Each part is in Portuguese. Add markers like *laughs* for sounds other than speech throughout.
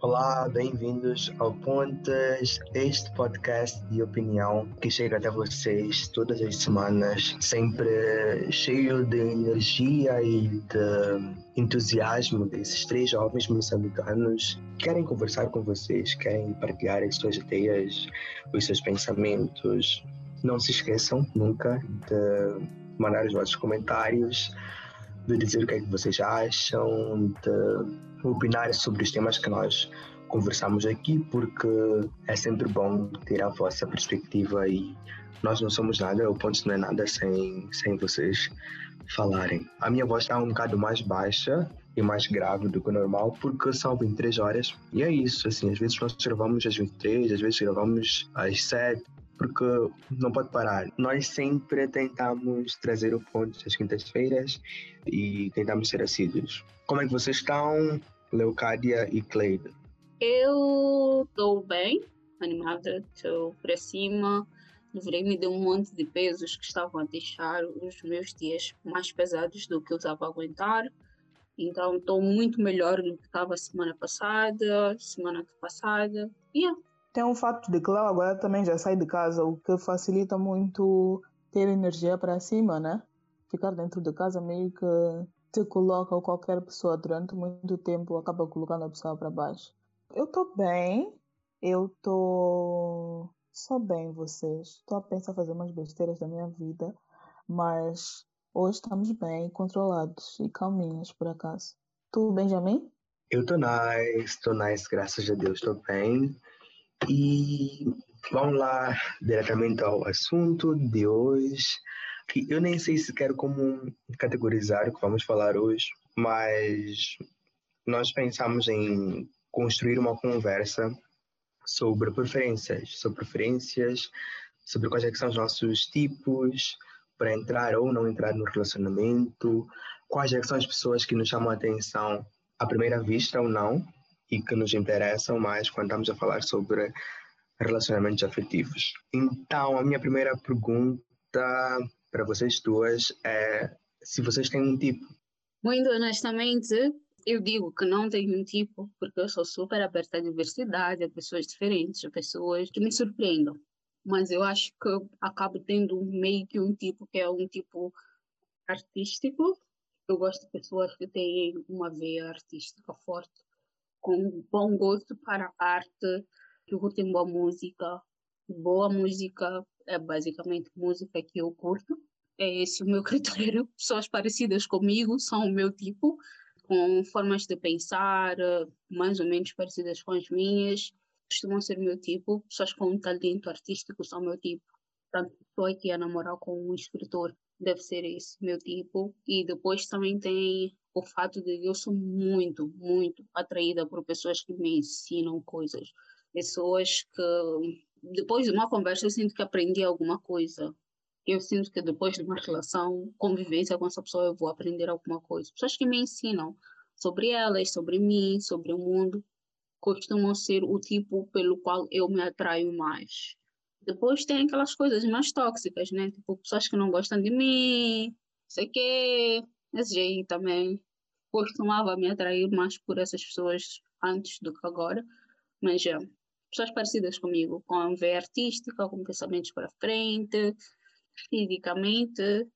Olá, bem-vindos ao Pontas, este podcast de opinião que chega até vocês todas as semanas, sempre cheio de energia e de entusiasmo desses três jovens moçambicanos que querem conversar com vocês, querem partilhar as suas ideias, os seus pensamentos. Não se esqueçam nunca de mandar os vossos comentários, de dizer o que é que vocês acham, de opinar sobre os temas que nós conversamos aqui, porque é sempre bom ter a vossa perspectiva e nós não somos nada, o ponto não é nada sem, sem vocês falarem. A minha voz está um bocado mais baixa e mais grave do que o normal, porque são 23 horas e é isso, assim, às vezes nós gravamos às 23, às vezes gravamos às 7, porque não pode parar. Nós sempre tentamos trazer o ponto às quintas-feiras e tentamos ser assíduos. Como é que vocês estão, Leucádia e Cleide? Eu estou bem, animada, estou para cima. Livrei-me de um monte de pesos que estavam a deixar os meus dias mais pesados do que eu estava a aguentar. Então estou muito melhor do que estava semana passada, semana passada. Yeah, tem um fato de que lá agora também já sai de casa, o que facilita muito ter energia para cima, né? Ficar dentro de casa meio que te coloca ou qualquer pessoa durante muito tempo acaba colocando a pessoa para baixo. Eu tô bem, eu tô só bem vocês. Tô a pensar fazer umas besteiras da minha vida, mas hoje estamos bem, controlados e calminhos por acaso. Tu, Benjamin? Eu tô nice, tô nice, graças a Deus, tô bem. E vamos lá diretamente ao assunto de hoje, que eu nem sei se quero como categorizar o que vamos falar hoje, mas nós pensamos em construir uma conversa sobre preferências, sobre preferências, sobre quais é são os nossos tipos para entrar ou não entrar no relacionamento, quais é são as pessoas que nos chamam a atenção à primeira vista ou não, e que nos interessam mais quando estamos a falar sobre relacionamentos afetivos. Então, a minha primeira pergunta para vocês duas é se vocês têm um tipo. Muito honestamente, eu digo que não tenho um tipo, porque eu sou super aberta à diversidade, a pessoas diferentes, a pessoas que me surpreendam. Mas eu acho que eu acabo tendo meio que um tipo que é um tipo artístico. Eu gosto de pessoas que têm uma veia artística forte com bom gosto para a arte, que curtem boa música. Boa música é basicamente música que eu curto. É esse o meu *laughs* critério. Pessoas parecidas comigo são o meu tipo, com formas de pensar mais ou menos parecidas com as minhas. Costumam ser o meu tipo. Pessoas com um talento artístico são o meu tipo. Portanto, estou aqui a namorar com um escritor, deve ser esse meu tipo. E depois também tem o fato de eu sou muito, muito atraída por pessoas que me ensinam coisas. Pessoas que, depois de uma conversa, eu sinto que aprendi alguma coisa. Eu sinto que depois de uma relação, convivência com essa pessoa, eu vou aprender alguma coisa. Pessoas que me ensinam sobre elas, sobre mim, sobre o mundo, costumam ser o tipo pelo qual eu me atraio mais. Depois tem aquelas coisas mais tóxicas, né? Tipo, pessoas que não gostam de mim, sei que, esse jeito também costumava me atrair mais por essas pessoas antes do que agora, mas já, pessoas parecidas comigo, com a veia artística, com pensamentos para frente, fisicamente,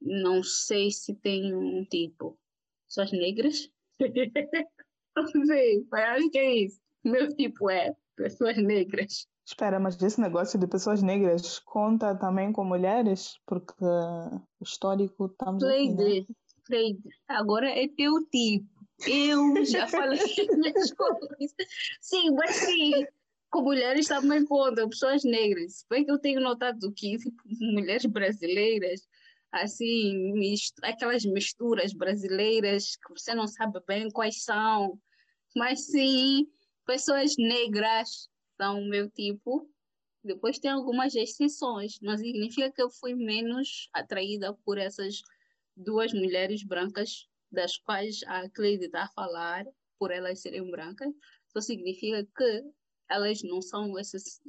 não sei se tem um tipo. Pessoas negras? *laughs* não sei, mas acho que é isso. Meu tipo é pessoas negras. Espera, mas esse negócio de pessoas negras conta também com mulheres? Porque o histórico estamos aqui, né? Freire, agora é teu tipo. Eu já falei *laughs* minhas coisas. Sim, mas sim, com mulheres também contam, pessoas negras. Bem que eu tenho notado que tipo, mulheres brasileiras, assim, mist aquelas misturas brasileiras que você não sabe bem quais são, mas sim, pessoas negras são o meu tipo. Depois tem algumas exceções, não significa que eu fui menos atraída por essas duas mulheres brancas, das quais a Cleide está a falar, por elas serem brancas, só significa que elas não são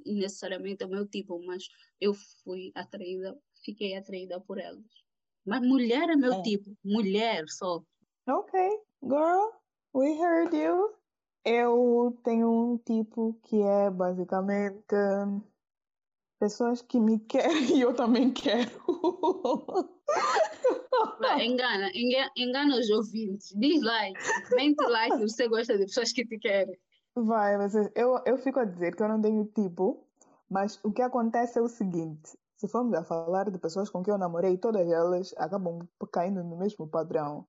necessariamente o meu tipo, mas eu fui atraída, fiquei atraída por elas. Mas mulher é meu é. tipo, mulher só. Ok, girl, we heard you. Eu tenho um tipo que é basicamente pessoas que me querem *laughs* e eu também quero. engana, engana, engana os ouvintes. Diz like, mente like, você gosta de pessoas que te querem. Vai, mas eu, eu fico a dizer que eu não tenho tipo, mas o que acontece é o seguinte: se formos a falar de pessoas com quem eu namorei, todas elas acabam caindo no mesmo padrão,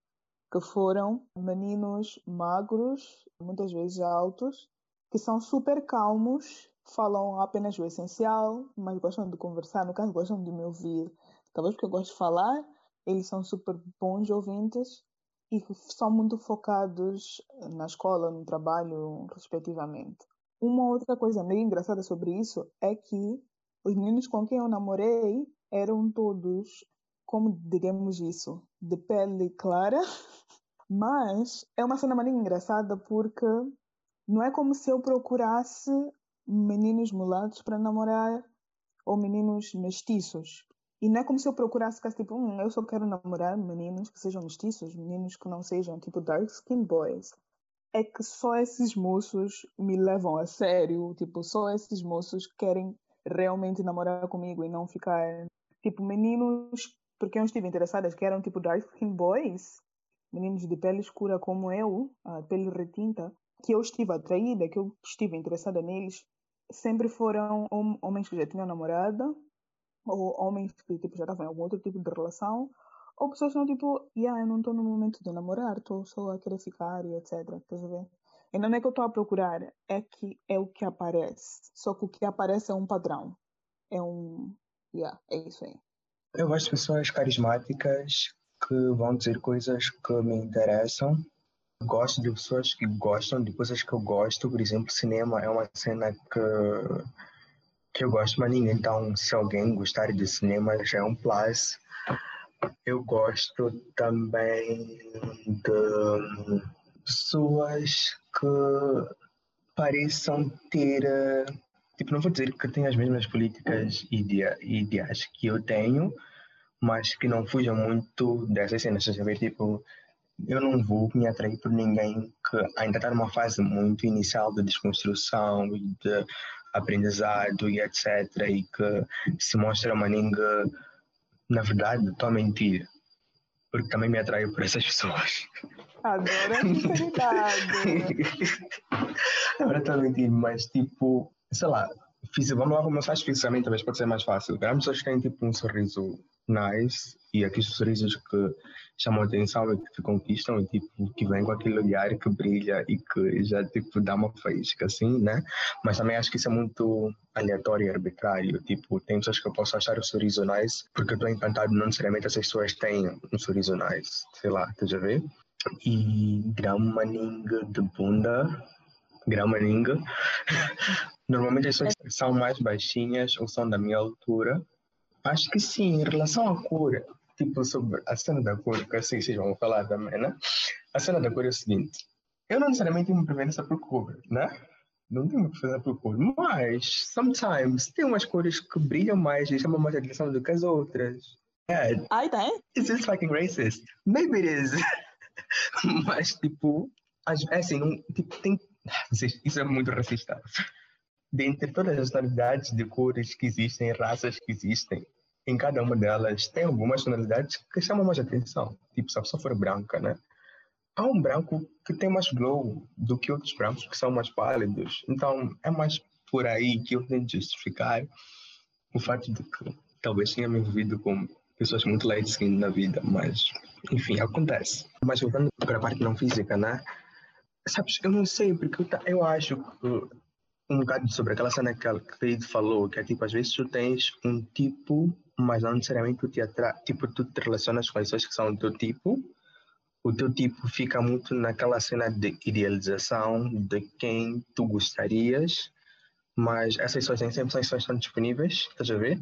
que foram meninos magros, muitas vezes altos, que são super calmos, falam apenas o essencial, mas gostam de conversar, no caso gostam de me ouvir. Talvez porque eu gosto de falar, eles são super bons ouvintes e são muito focados na escola, no trabalho, respectivamente. Uma outra coisa meio engraçada sobre isso é que os meninos com quem eu namorei eram todos, como digamos isso, de pele clara, *laughs* mas é uma cena meio engraçada porque não é como se eu procurasse meninos mulatos para namorar ou meninos mestiços. E não é como se eu procurasse tipo, hum, eu só quero namorar meninos que sejam mestiços, meninos que não sejam tipo dark skin boys. É que só esses moços me levam a sério, tipo, só esses moços querem realmente namorar comigo e não ficar tipo meninos porque eu estive interessada que eram tipo dark skin boys, meninos de pele escura como eu, a pele retinta, que eu estive atraída, que eu estive interessada neles, sempre foram homens que já tinham namorada ou homens que tipo, já estavam em algum outro tipo de relação, ou pessoas que são tipo, yeah, eu não estou no momento de namorar, estou só a querer ficar e etc. Estás a ver? E não é que eu estou a procurar, é que é o que aparece. Só que o que aparece é um padrão. É um. Yeah, é isso aí. Eu gosto de pessoas carismáticas que vão dizer coisas que me interessam. Gosto de pessoas que gostam de coisas que eu gosto. Por exemplo, cinema é uma cena que que eu gosto, mas ninguém. Então, se alguém gostar de cinema, já é um plus. Eu gosto também de pessoas que pareçam ter. Tipo, não vou dizer que têm as mesmas políticas e ideais que eu tenho, mas que não fujam muito dessas cenas. Vê, tipo, eu não vou me atrair por ninguém que ainda está numa fase muito inicial de desconstrução e de aprendizado e etc. E que se mostra uma ninga, na verdade, estou a mentir. Porque também me atraiu por essas pessoas. Adoro a sinceridade. *laughs* Agora estou a mentir, mas tipo, sei lá, vamos lá começar fisicamente, talvez pode ser mais fácil. As pessoas têm tipo um sorriso nice e aqueles sorrisos que chamam atenção e que te conquistam e tipo que vem com aquele olhar que brilha e que já tipo dá uma faísca assim, né? Mas também acho que isso é muito aleatório e arbitrário. Tipo, tem pessoas que eu posso achar o sorriso nice porque eu estou encantado, não necessariamente essas pessoas têm um sorriso nice, sei lá, tu já vê? E gramaninga de bunda, gramaninga. *laughs* Normalmente as pessoas são mais baixinhas ou são da minha altura Acho que sim, em relação à cor, tipo, sobre a cena da cor, que assim vocês vão falar também, né? A cena da cor é o seguinte: eu não necessariamente tenho preferência por cor, né? Não tenho preferência por cor, mas sometimes tem umas cores que brilham mais e chamam mais atenção do que as outras. Yeah. Ai, tem? Is this fucking racist? Maybe it is. *laughs* mas, tipo, é assim, não, tipo, tem. *laughs* Isso é muito racista dentre todas as tonalidades de cores que existem, raças que existem, em cada uma delas tem algumas tonalidades que chamam mais atenção. Tipo, se a pessoa for branca, né? Há um branco que tem mais glow do que outros brancos que são mais pálidos. Então, é mais por aí que eu tento justificar o fato de que talvez tenha me envolvido com pessoas muito light skin na vida, mas, enfim, acontece. Mas voltando para a parte não física, né? Sabes, eu não sei, porque eu, eu acho que um bocado sobre aquela cena que a Creed falou, que é tipo, às vezes tu tens um tipo, mas não necessariamente tu te atra... tipo, tu te relacionas com as pessoas que são do teu tipo, o teu tipo fica muito naquela cena de idealização de quem tu gostarias, mas essas pessoas nem sempre são pessoas que estão disponíveis, estás a ver?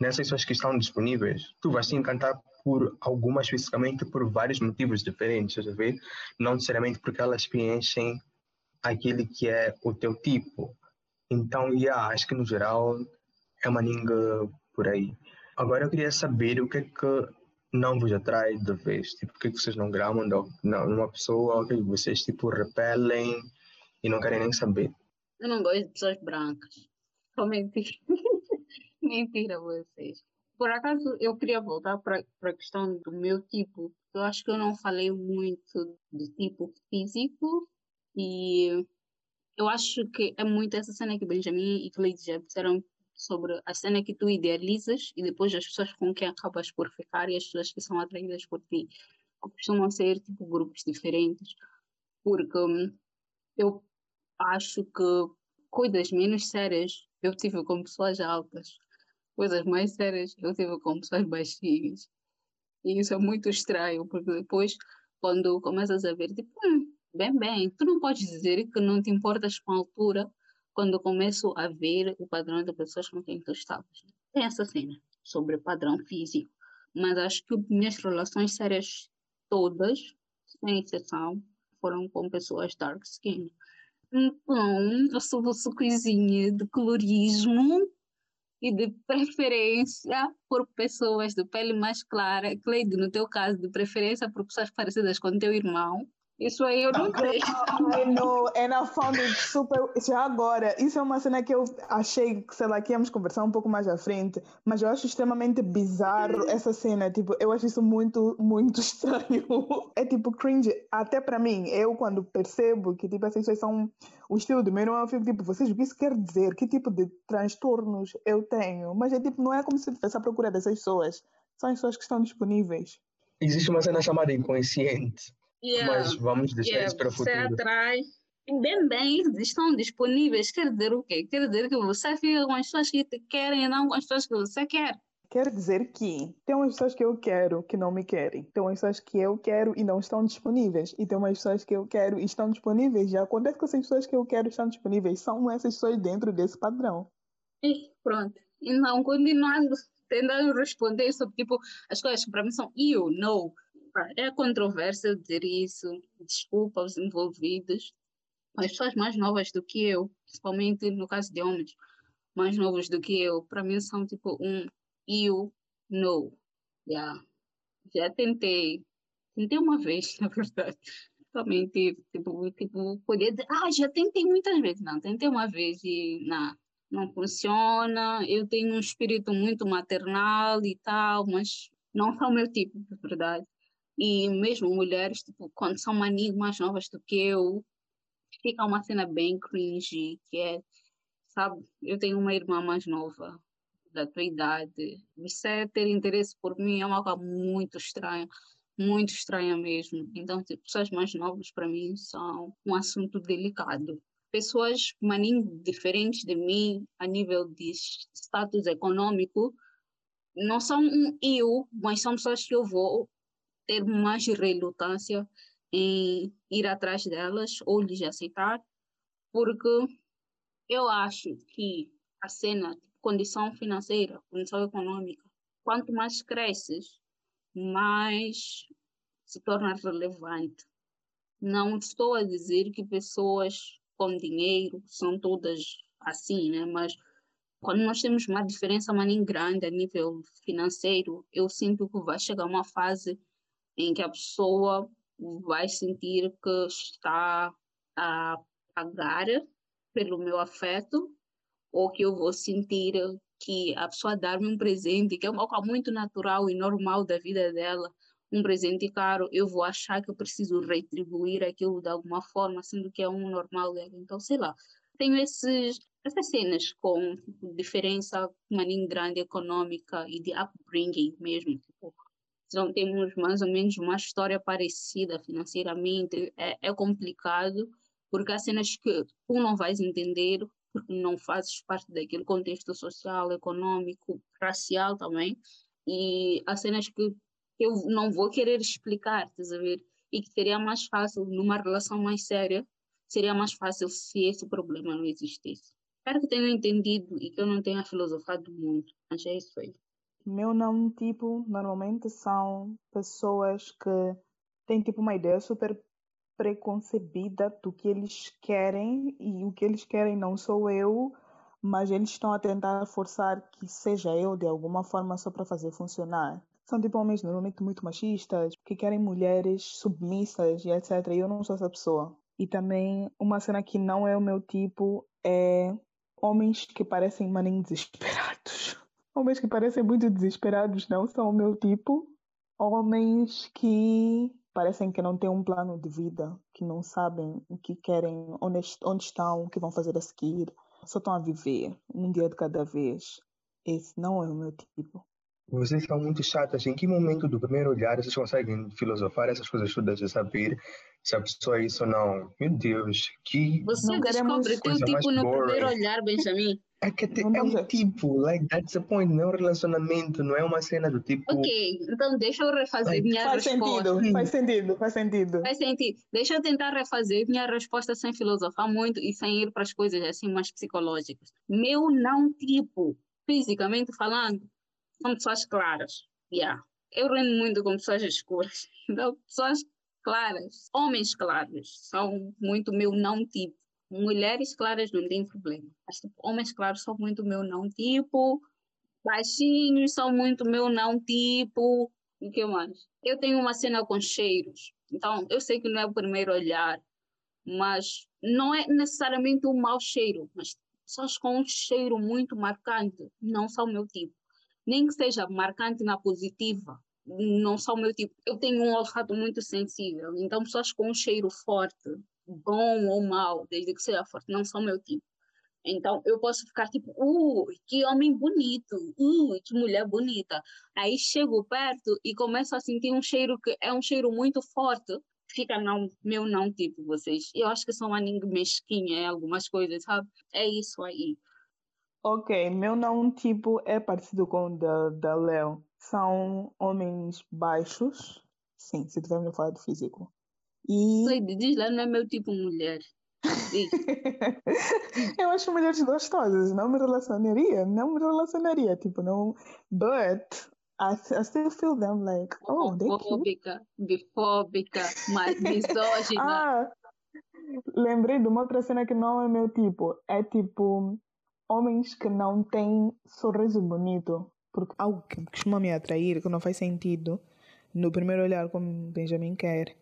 Nessas pessoas que estão disponíveis, tu vais te encantar por algumas especificamente por vários motivos diferentes, estás a ver? Não necessariamente porque elas preenchem aquele que é o teu tipo. Então, yeah, acho que no geral é uma língua por aí. Agora eu queria saber o que é que não vos atrai de vez, tipo, o que é que vocês não gramam numa pessoa, o que vocês tipo repelem e não querem nem saber. Eu não gosto de pessoas brancas. Só mentira. *laughs* mentira vocês. Por acaso, eu queria voltar para a questão do meu tipo. Eu acho que eu não falei muito do tipo físico e eu acho que é muito essa cena que Benjamin e Cleide já disseram sobre a cena que tu idealizas e depois as pessoas com quem acabas por ficar e as pessoas que são atraídas por ti. Costumam ser tipo grupos diferentes, porque hum, eu acho que coisas menos sérias eu tive com pessoas altas, coisas mais sérias eu tive com pessoas baixinhas. E isso é muito estranho, porque depois, quando começas a ver, tipo, hum, bem, bem, tu não podes dizer que não te importas com a altura quando começo a ver o padrão de pessoas com quem tu estavas. Tem essa cena sobre padrão físico, mas acho que minhas relações sérias todas, sem exceção, foram com pessoas dark skin. Então, eu sou uma coisinha de colorismo e de preferência por pessoas de pele mais clara. Cleide, no teu caso, de preferência por pessoas parecidas com teu irmão. Isso aí eu não sei. *laughs* I know, and I found it super. Já agora, isso é uma cena que eu achei que, sei lá, que íamos conversar um pouco mais à frente, mas eu acho extremamente bizarro hum. essa cena. Tipo, eu acho isso muito, muito *laughs* estranho. É tipo cringe, até para mim. Eu, quando percebo que, tipo, essas pessoas são o estilo do meu irmão, eu fico tipo, vocês, o que isso quer dizer? Que tipo de transtornos eu tenho? Mas é tipo, não é como se estivesse à procura dessas pessoas. São as pessoas que estão disponíveis. Existe uma cena chamada inconsciente Yeah. Mas vamos deixar yeah. isso para o futuro. Você atrai. Bem, bem, estão disponíveis. Quer dizer o quê? Quer dizer que você fica com as pessoas que te querem e não com as pessoas que você quer. Quer dizer que tem umas pessoas que eu quero que não me querem. Tem umas pessoas que eu quero e não estão disponíveis. E tem umas pessoas que eu quero e estão disponíveis. Já acontece que essas pessoas que eu quero estão disponíveis. São essas pessoas dentro desse padrão. E pronto. Então, continuando, tentando responder sobre, tipo, as coisas que para mim são you, no é controverso dizer isso, desculpa aos envolvidos, as pessoas mais novas do que eu, principalmente no caso de homens mais novos do que eu, para mim são tipo um you no. Yeah. Já tentei, tentei uma vez, *laughs* na verdade. Tive, tipo, tipo, poder dizer, ah, já tentei muitas vezes. Não, tentei uma vez e não, não funciona. Eu tenho um espírito muito maternal e tal, mas não são o meu tipo, de verdade. E mesmo mulheres, tipo, quando são maninhos mais novas do que eu, fica uma cena bem cringe, que é, sabe, eu tenho uma irmã mais nova da tua idade. Você ter interesse por mim é uma coisa muito estranha, muito estranha mesmo. Então, tipo, pessoas mais novas para mim são um assunto delicado. Pessoas maninho diferentes de mim a nível de status econômico não são um eu, mas são pessoas que eu vou ter mais relutância em ir atrás delas ou lhes aceitar, porque eu acho que a cena, condição financeira, condição econômica, quanto mais cresces, mais se torna relevante. Não estou a dizer que pessoas com dinheiro são todas assim, né? Mas quando nós temos uma diferença grande a nível financeiro, eu sinto que vai chegar uma fase em que a pessoa vai sentir que está a pagar pelo meu afeto ou que eu vou sentir que a pessoa dar-me um presente, que é uma coisa muito natural e normal da vida dela, um presente caro, eu vou achar que eu preciso retribuir aquilo de alguma forma, sendo que é um normal dela. Então, sei lá, tenho esses, essas cenas com diferença maninho grande econômica e de upbringing mesmo, tipo, não temos mais ou menos uma história parecida financeiramente, é, é complicado, porque há cenas que tu não vais entender, porque não fazes parte daquele contexto social, econômico, racial também, e há cenas que eu não vou querer explicar, estás a ver? E que seria mais fácil, numa relação mais séria, seria mais fácil se esse problema não existisse. Espero que tenham entendido e que eu não tenha filosofado muito, mas é isso aí. Meu não tipo normalmente são pessoas que têm tipo uma ideia super preconcebida do que eles querem e o que eles querem não sou eu, mas eles estão a tentar forçar que seja eu de alguma forma só para fazer funcionar. São tipo homens normalmente muito machistas, que querem mulheres submissas e etc. E eu não sou essa pessoa. E também uma cena que não é o meu tipo é homens que parecem maninho *laughs* desesperados. Homens que parecem muito desesperados não são o meu tipo. Homens que parecem que não têm um plano de vida, que não sabem o que querem, onde, onde estão, o que vão fazer a seguir. Só estão a viver um dia de cada vez. Esse não é o meu tipo. Vocês são muito chatas. Em que momento do primeiro olhar vocês conseguem filosofar essas coisas todas de saber se a pessoa é isso ou não? Meu Deus, que. Você não descobre teu tipo no boring. primeiro olhar, Benjamin. É que te, é um tipo, like, that's the point, não é um relacionamento, não é uma cena do tipo. Ok, então deixa eu refazer like, minha faz resposta. Sentido, faz sentido, faz sentido. Faz sentido. Deixa eu tentar refazer minha resposta sem filosofar muito e sem ir para as coisas assim mais psicológicas. Meu não tipo, fisicamente falando, são pessoas claras. Yeah. Eu rendo muito com pessoas escuras. *laughs* Então, pessoas claras, homens claros, são muito meu não tipo. Mulheres claras não tem problema. Mas tipo, homens claros são muito meu não tipo. Baixinhos são muito meu não tipo. O que mais? Eu tenho uma cena com cheiros. Então, eu sei que não é o primeiro olhar, mas não é necessariamente um mau cheiro, mas pessoas com um cheiro muito marcante não são meu tipo nem que seja marcante na positiva, não são meu tipo. Eu tenho um olfato muito sensível, então pessoas com um cheiro forte, bom ou mau, desde que seja forte, não são meu tipo. Então eu posso ficar tipo, uh, que homem bonito, uh, que mulher bonita. Aí chego perto e começo a sentir um cheiro que é um cheiro muito forte. Fica não, meu não tipo vocês. Eu acho que sou uma ninguém mesquinha em algumas coisas, sabe? É isso aí. Ok, meu não tipo é parecido com o da, da Léo. São homens baixos. Sim, se tivermos a falar de físico. E... Diz lá, não é meu tipo mulher. *laughs* eu acho mulheres gostosas, não me relacionaria, não me relacionaria, tipo, não. But I, I still feel them like, oh, they Bifóbica, bifóbica, mais *laughs* misógina. ah, lembrei de uma outra cena que não é meu tipo. É tipo, homens que não têm sorriso bonito. Porque algo que costuma me atrair, que não faz sentido, no primeiro olhar, como Benjamin quer,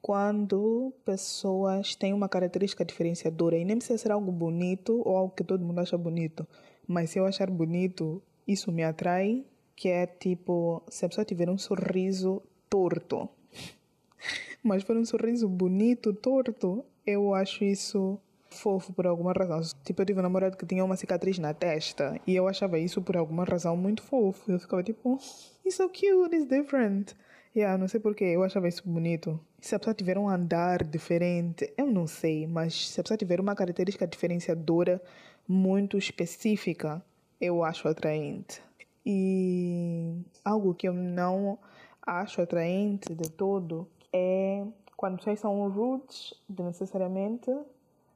quando pessoas têm uma característica diferenciadora, e nem precisa ser algo bonito ou algo que todo mundo acha bonito, mas se eu achar bonito, isso me atrai, que é tipo, se a pessoa tiver um sorriso torto, *laughs* mas for um sorriso bonito, torto, eu acho isso fofo por alguma razão. Tipo, eu tive um namorado que tinha uma cicatriz na testa e eu achava isso por alguma razão muito fofo. Eu ficava tipo, it's so cute, it's different. Yeah, não sei porquê, eu achava isso bonito. Se a pessoa tiver um andar diferente, eu não sei, mas se a pessoa tiver uma característica diferenciadora muito específica, eu acho atraente. E algo que eu não acho atraente de todo é quando pessoas são rudes, necessariamente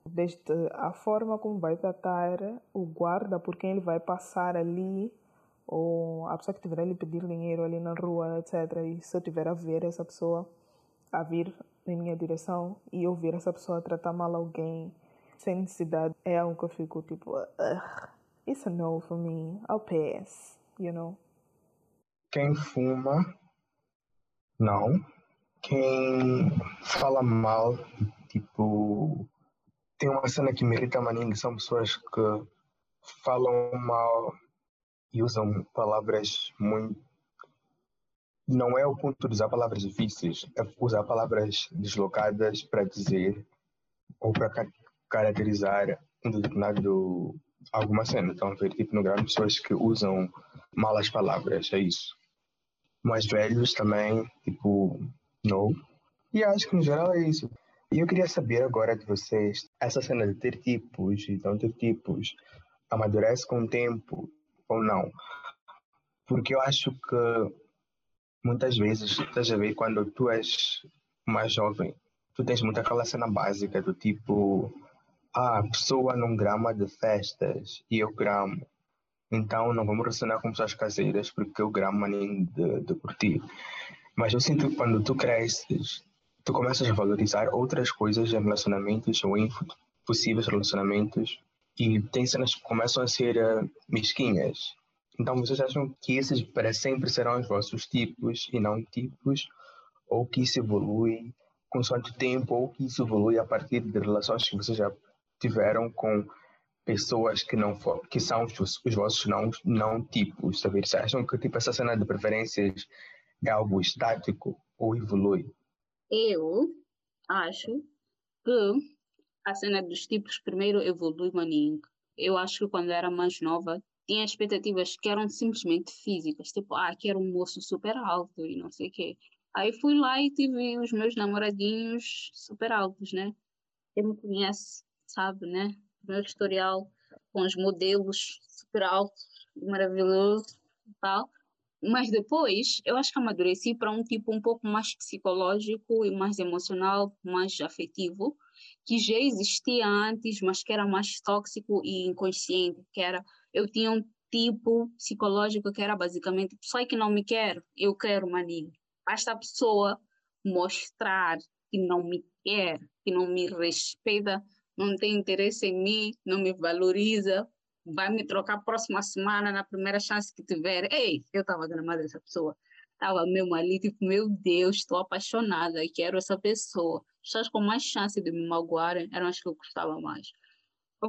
desde a forma como vai tratar o guarda, por quem ele vai passar ali, ou a pessoa que estiver ali pedir dinheiro ali na rua, etc. E se eu tiver a ver essa pessoa a vir em minha direção e eu ver essa pessoa tratar mal alguém sem necessidade, é algo que eu fico tipo, Ugh, it's a no for me, I'll pass, you know. Quem fuma, não. Quem fala mal, tipo, tem uma cena que me irrita maninho, são pessoas que falam mal e usam palavras muito. Não é o ponto de usar palavras difíceis, é usar palavras deslocadas para dizer ou para caracterizar um determinado alguma cena. Então, ver tipo no grau pessoas que usam malas palavras, é isso. Mais velhos também, tipo, não. E acho que no geral é isso. E eu queria saber agora de vocês, essa cena de ter tipos e não ter tipos, amadurece com o tempo ou não? Porque eu acho que muitas vezes, estás a ver, quando tu és mais jovem, tu tens muito aquela cena básica do tipo, ah, a pessoa não grama de festas e eu gramo. Então não vamos relacionar com pessoas caseiras porque eu gramo nem de, de curtir. Mas eu sinto que quando tu cresces, tu começas a valorizar outras coisas em relacionamentos ou em possíveis relacionamentos e tem cenas que começam a ser uh, mesquinhas. Então vocês acham que esses para sempre serão os vossos tipos e não tipos? Ou que isso evolui consoante o tempo ou que isso evolui a partir de relações que vocês já tiveram com pessoas que não for, que são os, os vossos não, não tipos, saber? Se acham que tipo, essa cena de preferências é algo estático ou evolui? Eu acho que a cena dos tipos primeiro evolui maninho. Eu acho que quando era mais nova tinha expectativas que eram simplesmente físicas, tipo, ah, quero um moço super alto e não sei o quê. Aí fui lá e tive os meus namoradinhos super altos, né? Quem me conhece sabe, né? O meu historial com os modelos super altos, maravilhoso e tal. Mas depois, eu acho que amadureci para um tipo um pouco mais psicológico e mais emocional, mais afetivo, que já existia antes, mas que era mais tóxico e inconsciente, que era eu tinha um tipo psicológico que era basicamente pessoa que não me quer, eu quero maninho. Basta a pessoa mostrar que não me quer, que não me respeita, não tem interesse em mim, não me valoriza, vai me trocar próxima semana na primeira chance que tiver. Ei, eu estava gramada dessa pessoa. Estava mesmo ali, tipo, meu Deus, estou apaixonada quero essa pessoa. As pessoas com mais chance de me magoarem eram as que eu gostava mais.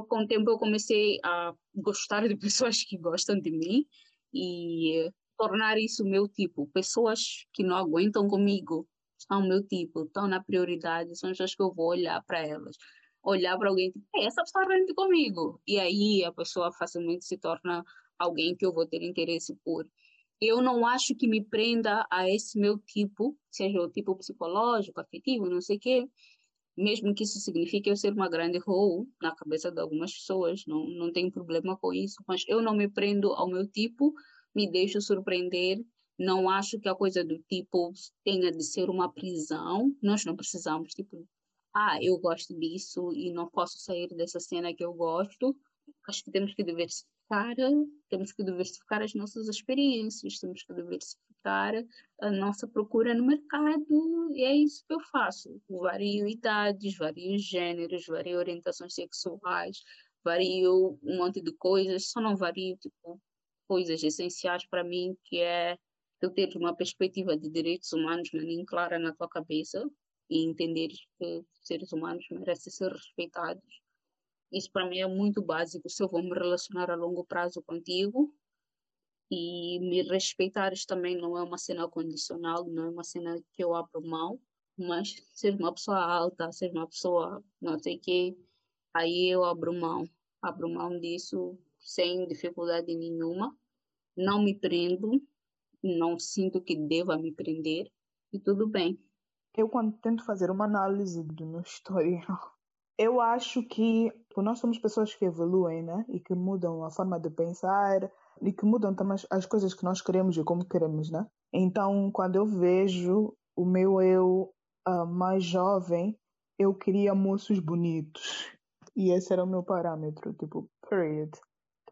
Com o tempo eu comecei a gostar de *laughs* pessoas que gostam de mim e tornar isso meu tipo. Pessoas que não aguentam comigo são meu tipo, estão na prioridade, são as pessoas que eu vou olhar para elas olhar para alguém, tipo, essa pessoa rende comigo. E aí a pessoa facilmente se torna alguém que eu vou ter interesse por. Eu não acho que me prenda a esse meu tipo, seja o tipo psicológico, afetivo, não sei o quê, mesmo que isso signifique eu ser uma grande role na cabeça de algumas pessoas, não, não tenho problema com isso, mas eu não me prendo ao meu tipo, me deixo surpreender, não acho que a coisa do tipo tenha de ser uma prisão, nós não precisamos, tipo, ah, eu gosto disso e não posso sair dessa cena que eu gosto. Acho que temos que diversificar, temos que diversificar as nossas experiências, temos que diversificar a nossa procura no mercado e é isso que eu faço. Vario idades, vario gêneros, vario orientações sexuais, vario um monte de coisas, só não vario tipo coisas essenciais para mim que é eu ter uma perspectiva de direitos humanos nem clara na tua cabeça, e entender que seres humanos merecem ser respeitados. Isso para mim é muito básico. Se eu vou me relacionar a longo prazo contigo e me respeitares também não é uma cena condicional, não é uma cena que eu abro mão, mas *laughs* ser uma pessoa alta, ser uma pessoa não sei o quê, aí eu abro mão. Abro mão disso sem dificuldade nenhuma. Não me prendo, não sinto que deva me prender e tudo bem eu quando tento fazer uma análise do meu historial, *laughs* eu acho que nós somos pessoas que evoluem, né? E que mudam a forma de pensar e que mudam também as coisas que nós queremos e como queremos, né? Então, quando eu vejo o meu eu uh, mais jovem, eu queria moços bonitos. E esse era o meu parâmetro, tipo, period.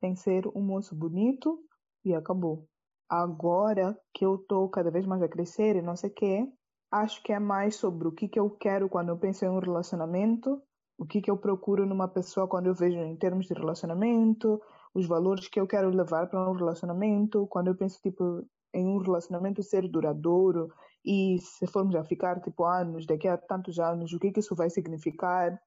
Tem que ser um moço bonito e acabou. Agora que eu tô cada vez mais a crescer e não sei o quê, acho que é mais sobre o que, que eu quero quando eu penso em um relacionamento, o que, que eu procuro numa pessoa quando eu vejo em termos de relacionamento, os valores que eu quero levar para um relacionamento, quando eu penso tipo em um relacionamento ser duradouro e se formos a ficar tipo anos, daqui a tantos anos, o que, que isso vai significar?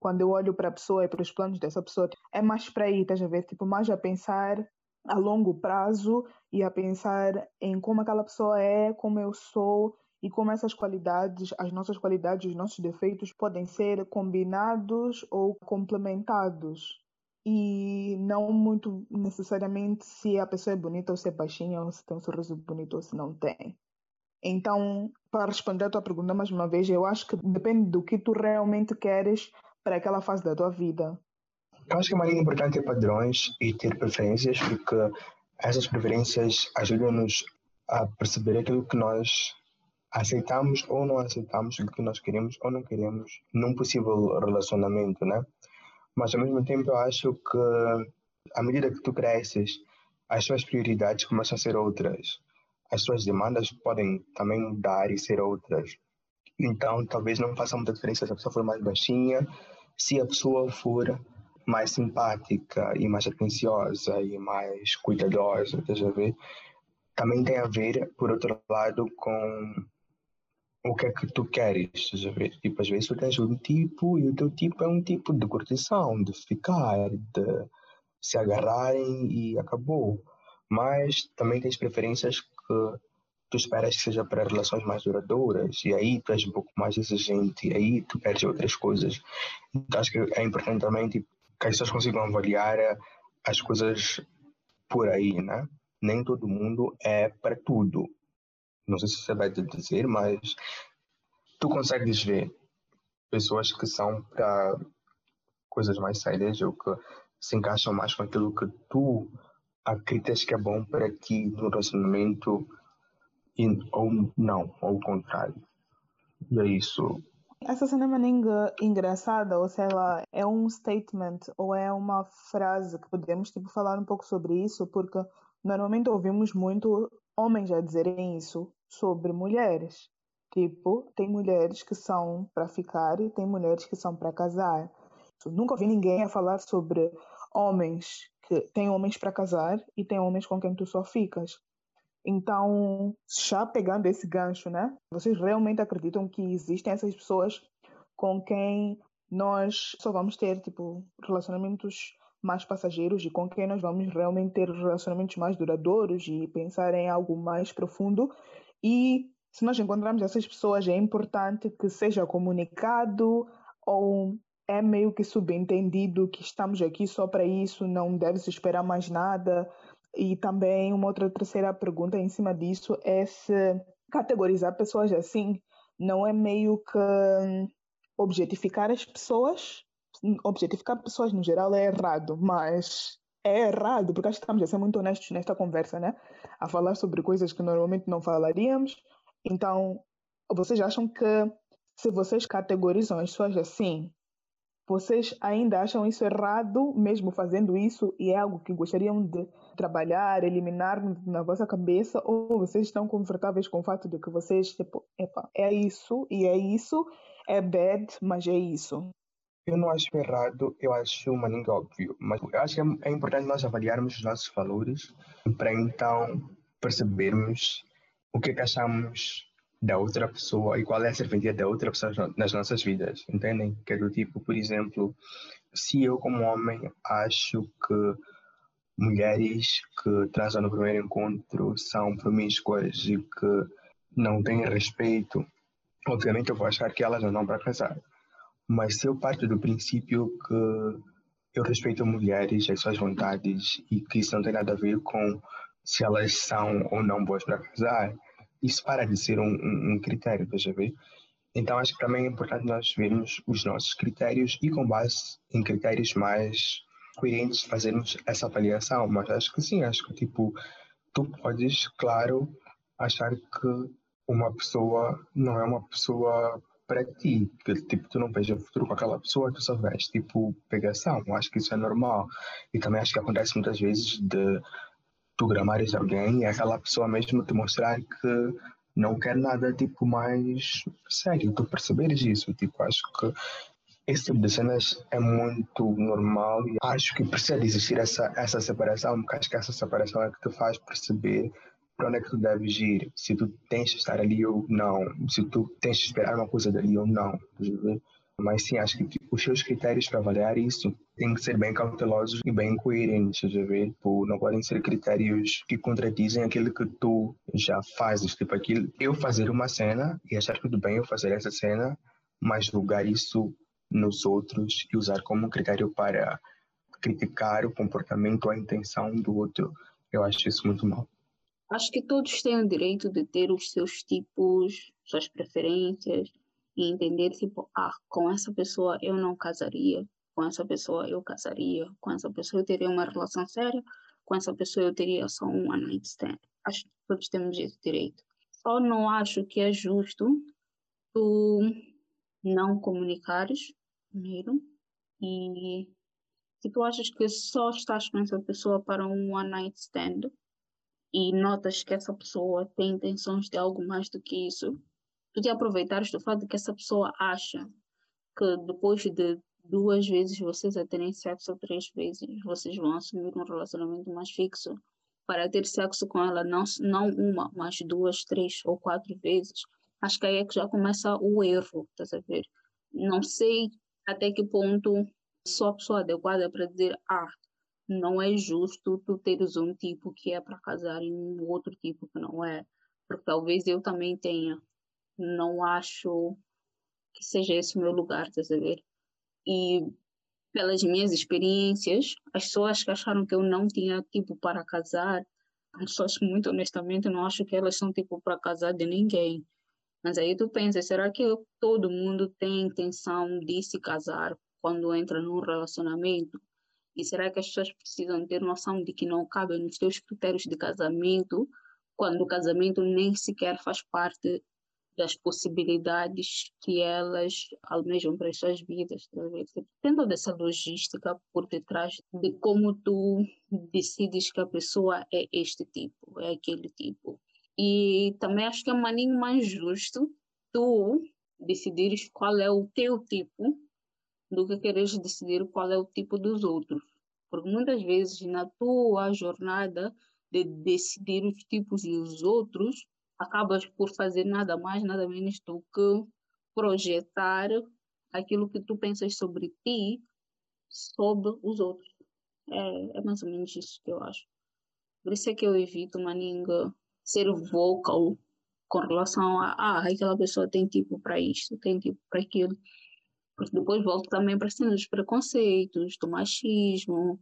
Quando eu olho para a pessoa e para os planos dessa pessoa, é mais para aí, estás a ver? Tipo, mais a pensar a longo prazo e a pensar em como aquela pessoa é, como eu sou e como essas qualidades, as nossas qualidades, os nossos defeitos podem ser combinados ou complementados. E não muito necessariamente se a pessoa é bonita ou se é baixinha, ou se tem um sorriso bonito ou se não tem. Então, para responder a tua pergunta mais uma vez, eu acho que depende do que tu realmente queres para aquela fase da tua vida. Eu acho que é mais importante ter padrões e ter preferências, porque essas preferências ajudam-nos a perceber aquilo que nós aceitamos ou não aceitamos o que nós queremos ou não queremos num possível relacionamento, né? Mas ao mesmo tempo eu acho que à medida que tu cresces, as tuas prioridades começam a ser outras. As tuas demandas podem também mudar e ser outras. Então, talvez não faça muita diferença se a pessoa for mais baixinha, se a pessoa for mais simpática e mais atenciosa e mais cuidadosa, a ver? Também tem a ver, por outro lado, com o que é que tu queres? Tipo, às vezes tu tens um tipo e o teu tipo é um tipo de curtição, de ficar, de se agarrarem e acabou. Mas também tens preferências que tu esperas que seja para relações mais duradouras e aí tu és um pouco mais exigente e aí tu queres outras coisas. Então acho que é importante também tipo, que as pessoas consigam avaliar as coisas por aí, né? Nem todo mundo é para tudo. Não sei se você vai te dizer, mas tu consegues ver pessoas que são para coisas mais sérias ou que se encaixam mais com aquilo que tu acreditas que é bom para ti no relacionamento e, ou não, ou o contrário. E é isso. Essa cena é engraçada, ou sei lá, é um statement ou é uma frase que podemos tipo, falar um pouco sobre isso, porque normalmente ouvimos muito homens a dizerem isso sobre mulheres. Tipo, tem mulheres que são para ficar e tem mulheres que são para casar. Nunca ouvi ninguém a falar sobre homens que tem homens para casar e tem homens com quem tu só ficas. Então, já pegando esse gancho, né? Vocês realmente acreditam que existem essas pessoas com quem nós só vamos ter, tipo, relacionamentos mais passageiros e com quem nós vamos realmente ter relacionamentos mais duradouros e pensar em algo mais profundo. E se nós encontrarmos essas pessoas, é importante que seja comunicado ou é meio que subentendido que estamos aqui só para isso, não deve se esperar mais nada. E também uma outra terceira pergunta em cima disso é se categorizar pessoas assim não é meio que objetificar as pessoas. Objetificar pessoas no geral é errado, mas é errado, porque acho que estamos a ser muito honestos nesta conversa, né? A falar sobre coisas que normalmente não falaríamos. Então, vocês acham que se vocês categorizam as pessoas assim, vocês ainda acham isso errado, mesmo fazendo isso, e é algo que gostariam de trabalhar, eliminar na vossa cabeça, ou vocês estão confortáveis com o fato de que vocês, tipo, epa, é isso e é isso, é bad, mas é isso? Eu não acho errado, eu acho uma língua óbvio, mas eu acho que é, é importante nós avaliarmos os nossos valores para então percebermos o que, é que achamos da outra pessoa e qual é a serventia da outra pessoa nas nossas vidas, entendem? Que é do tipo, por exemplo, se eu como homem acho que mulheres que transam no primeiro encontro são promíscuas e que não têm respeito, obviamente eu vou achar que elas não vão para casar. Mas se eu parto do princípio que eu respeito mulheres, as suas vontades e que isso não tem nada a ver com se elas são ou não boas para casar, isso para de ser um, um, um critério, ver. Então acho que também é importante nós vermos os nossos critérios e com base em critérios mais coerentes fazermos essa avaliação. Mas acho que sim, acho que tipo, tu podes, claro, achar que uma pessoa não é uma pessoa para ti, que tipo, tu não veja futuro com aquela pessoa, tu só vês tipo pegação. Acho que isso é normal. E também acho que acontece muitas vezes de tu gramares alguém e aquela pessoa mesmo te mostrar que não quer nada tipo mais sério, tu perceberes isso, tipo, acho que esse tipo de cenas é muito normal e acho que precisa existir essa, essa separação, porque acho que essa separação é que te faz perceber para onde é que tu deves ir, se tu tens de estar ali ou não, se tu tens de esperar uma coisa dali ou não, mas sim, acho que tipo, os seus critérios para avaliar isso têm que ser bem cautelosos e bem coerentes, ver? Tipo, não podem ser critérios que contradizem aquilo que tu já fazes. Tipo, aquilo, eu fazer uma cena e achar tudo bem eu fazer essa cena, mas julgar isso nos outros e usar como critério para criticar o comportamento ou a intenção do outro, eu acho isso muito mal. Acho que todos têm o direito de ter os seus tipos, suas preferências, e entender, tipo, ah, com essa pessoa eu não casaria, com essa pessoa eu casaria, com essa pessoa eu teria uma relação séria, com essa pessoa eu teria só um one night stand. Acho que todos temos esse direito. Só não acho que é justo tu não comunicares primeiro e se tu achas que só estás com essa pessoa para um one night stand e notas que essa pessoa tem intenções de algo mais do que isso, tu te aproveitares do fato de que essa pessoa acha que depois de duas vezes vocês a terem sexo ou três vezes, vocês vão assumir um relacionamento mais fixo para ter sexo com ela não, não uma, mas duas, três ou quatro vezes. acho que aí é que já começa o erro, estás a ver? Não sei até que ponto sou a pessoa adequada para dizer, ah, não é justo tu teres um tipo que é para casar e um outro tipo que não é, porque talvez eu também tenha. Não acho que seja esse o meu lugar, estás a ver? E pelas minhas experiências, as pessoas que acharam que eu não tinha tipo para casar, as pessoas que muito honestamente não acho que elas são tipo para casar de ninguém. Mas aí tu pensa, será que todo mundo tem intenção de se casar quando entra num relacionamento? E será que as pessoas precisam ter noção de que não cabe nos teus critérios de casamento quando o casamento nem sequer faz parte das possibilidades que elas almejam para as suas vidas. Tá Tem toda essa logística por detrás de como tu decides que a pessoa é este tipo, é aquele tipo. E também acho que é um maninho mais justo tu decidires qual é o teu tipo do que queres decidir qual é o tipo dos outros. Porque muitas vezes na tua jornada de decidir os tipos dos outros, acabas por fazer nada mais, nada menos do que projetar aquilo que tu pensas sobre ti sobre os outros. É, é mais ou menos isso que eu acho. Por isso é que eu evito, maninga, ser vocal com relação a ah, aquela pessoa tem tipo para isto, tem tipo para aquilo. Porque depois volto também para cima dos preconceitos, do machismo,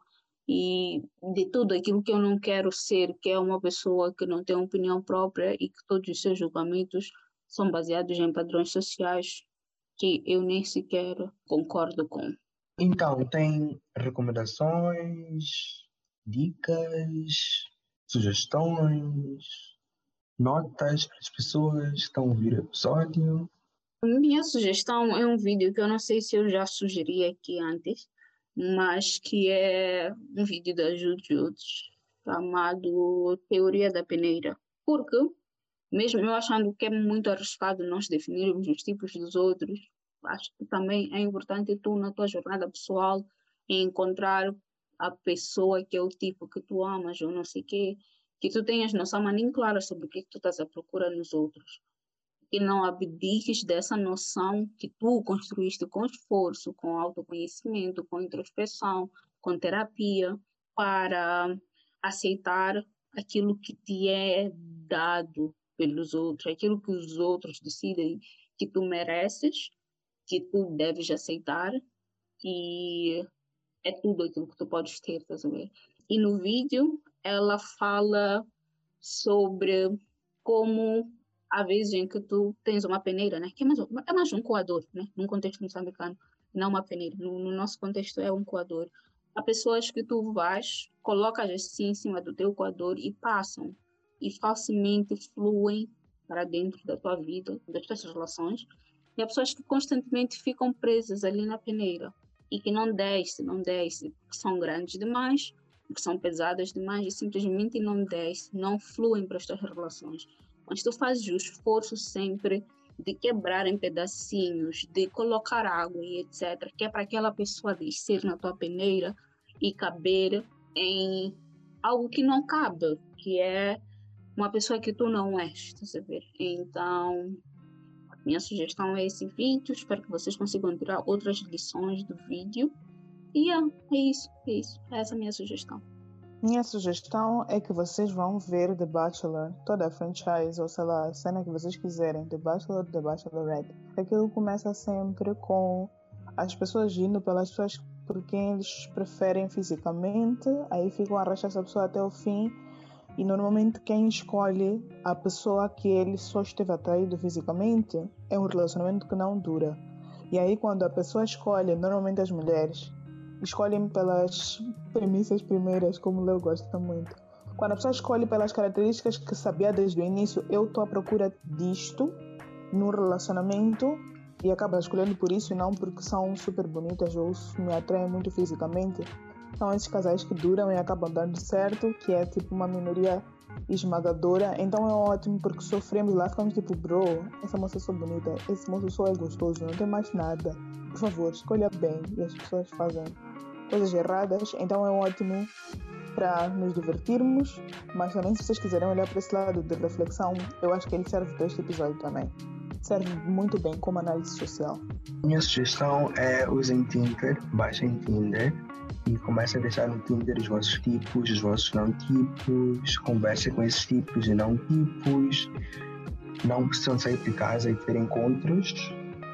e de tudo aquilo que eu não quero ser, que é uma pessoa que não tem opinião própria e que todos os seus julgamentos são baseados em padrões sociais que eu nem sequer concordo com. Então, tem recomendações, dicas, sugestões, notas para as pessoas que estão a ouvir o episódio? Minha sugestão é um vídeo que eu não sei se eu já sugeri aqui antes, mas que é um vídeo da Jujutsu chamado Teoria da Peneira. Porque, mesmo eu achando que é muito arriscado nós definirmos os tipos dos outros, acho que também é importante tu, na tua jornada pessoal, encontrar a pessoa que é o tipo que tu amas ou não sei o quê, que tu tenhas noção nem clara sobre o que, que tu estás à procura nos outros que não abdiques dessa noção que tu construíste com esforço, com autoconhecimento, com introspeção, com terapia, para aceitar aquilo que te é dado pelos outros, aquilo que os outros decidem que tu mereces, que tu deves aceitar, que é tudo aquilo que tu podes ter, tá sabendo? E no vídeo ela fala sobre como há vezes em que tu tens uma peneira, né? Que é mais, é mais um coador, né? Num contexto moçambicano, não uma peneira. No, no, nosso contexto é um coador. Há pessoas que tu vais, colocas assim em cima do teu coador e passam. E facilmente fluem para dentro da tua vida, das tuas relações. E há pessoas que constantemente ficam presas ali na peneira e que não desce, não desce, porque são grandes demais, porque são pesadas demais e simplesmente não desce, não fluem para as tuas relações mas tu fazes o esforço sempre de quebrar em pedacinhos, de colocar água e etc., que é para aquela pessoa descer na tua peneira e caber em algo que não cabe, que é uma pessoa que tu não és, tá? Então, minha sugestão é esse vídeo, espero que vocês consigam tirar outras lições do vídeo. E é, é isso, é isso, essa é a minha sugestão. Minha sugestão é que vocês vão ver The Bachelor, toda a franchise, ou sei lá, a cena que vocês quiserem, The Bachelor, The Bachelorette. Aquilo começa sempre com as pessoas indo pelas pessoas por quem eles preferem fisicamente, aí ficam a arrastar essa pessoa até o fim. E normalmente quem escolhe a pessoa que ele só esteve atraído fisicamente é um relacionamento que não dura. E aí quando a pessoa escolhe, normalmente as mulheres, escolhem pelas premissas primeiras, como o Leo gosta muito. Quando a pessoa escolhe pelas características que sabia desde o início, eu estou à procura disto num relacionamento e acaba escolhendo por isso e não porque são super bonitas ou me atraem muito fisicamente. São esses casais que duram e acabam dando certo, que é tipo uma minoria esmagadora. Então é ótimo porque sofremos lá, ficamos tipo, bro, essa moça é só bonita, esse moço só é gostoso, não tem mais nada. Por favor, escolha bem. E as pessoas fazem coisas erradas, então é ótimo para nos divertirmos, mas também se vocês quiserem olhar para esse lado de reflexão, eu acho que ele serve para este episódio também. serve muito bem como análise social. Minha sugestão é usem Tinder, baixem Tinder e comecem a deixar no Tinder os vossos tipos, os vossos não tipos, conversem com esses tipos e não tipos. Não precisam sair de casa e ter encontros,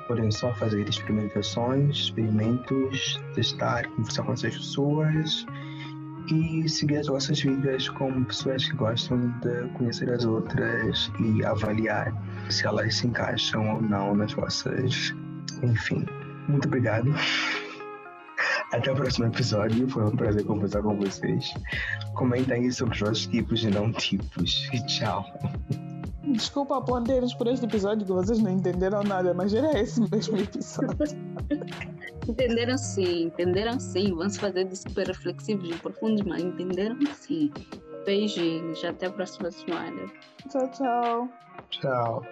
podem só fazer experimentações, experimentos, testar, conversar com essas pessoas e seguir as vossas vidas como pessoas que gostam de conhecer as outras e avaliar se elas se encaixam ou não nas vossas. Enfim, muito obrigado. Até o próximo episódio. Foi um prazer conversar com vocês. Comentem sobre os vossos tipos e não tipos. E *laughs* tchau. Desculpa ponteiros por este episódio que vocês não entenderam nada, mas era esse mesmo episódio. *laughs* entenderam sim, entenderam sim. Vamos fazer de super reflexivos e profundos, mas entenderam sim. Beijinhos, até a próxima semana. Tchau, tchau. Tchau.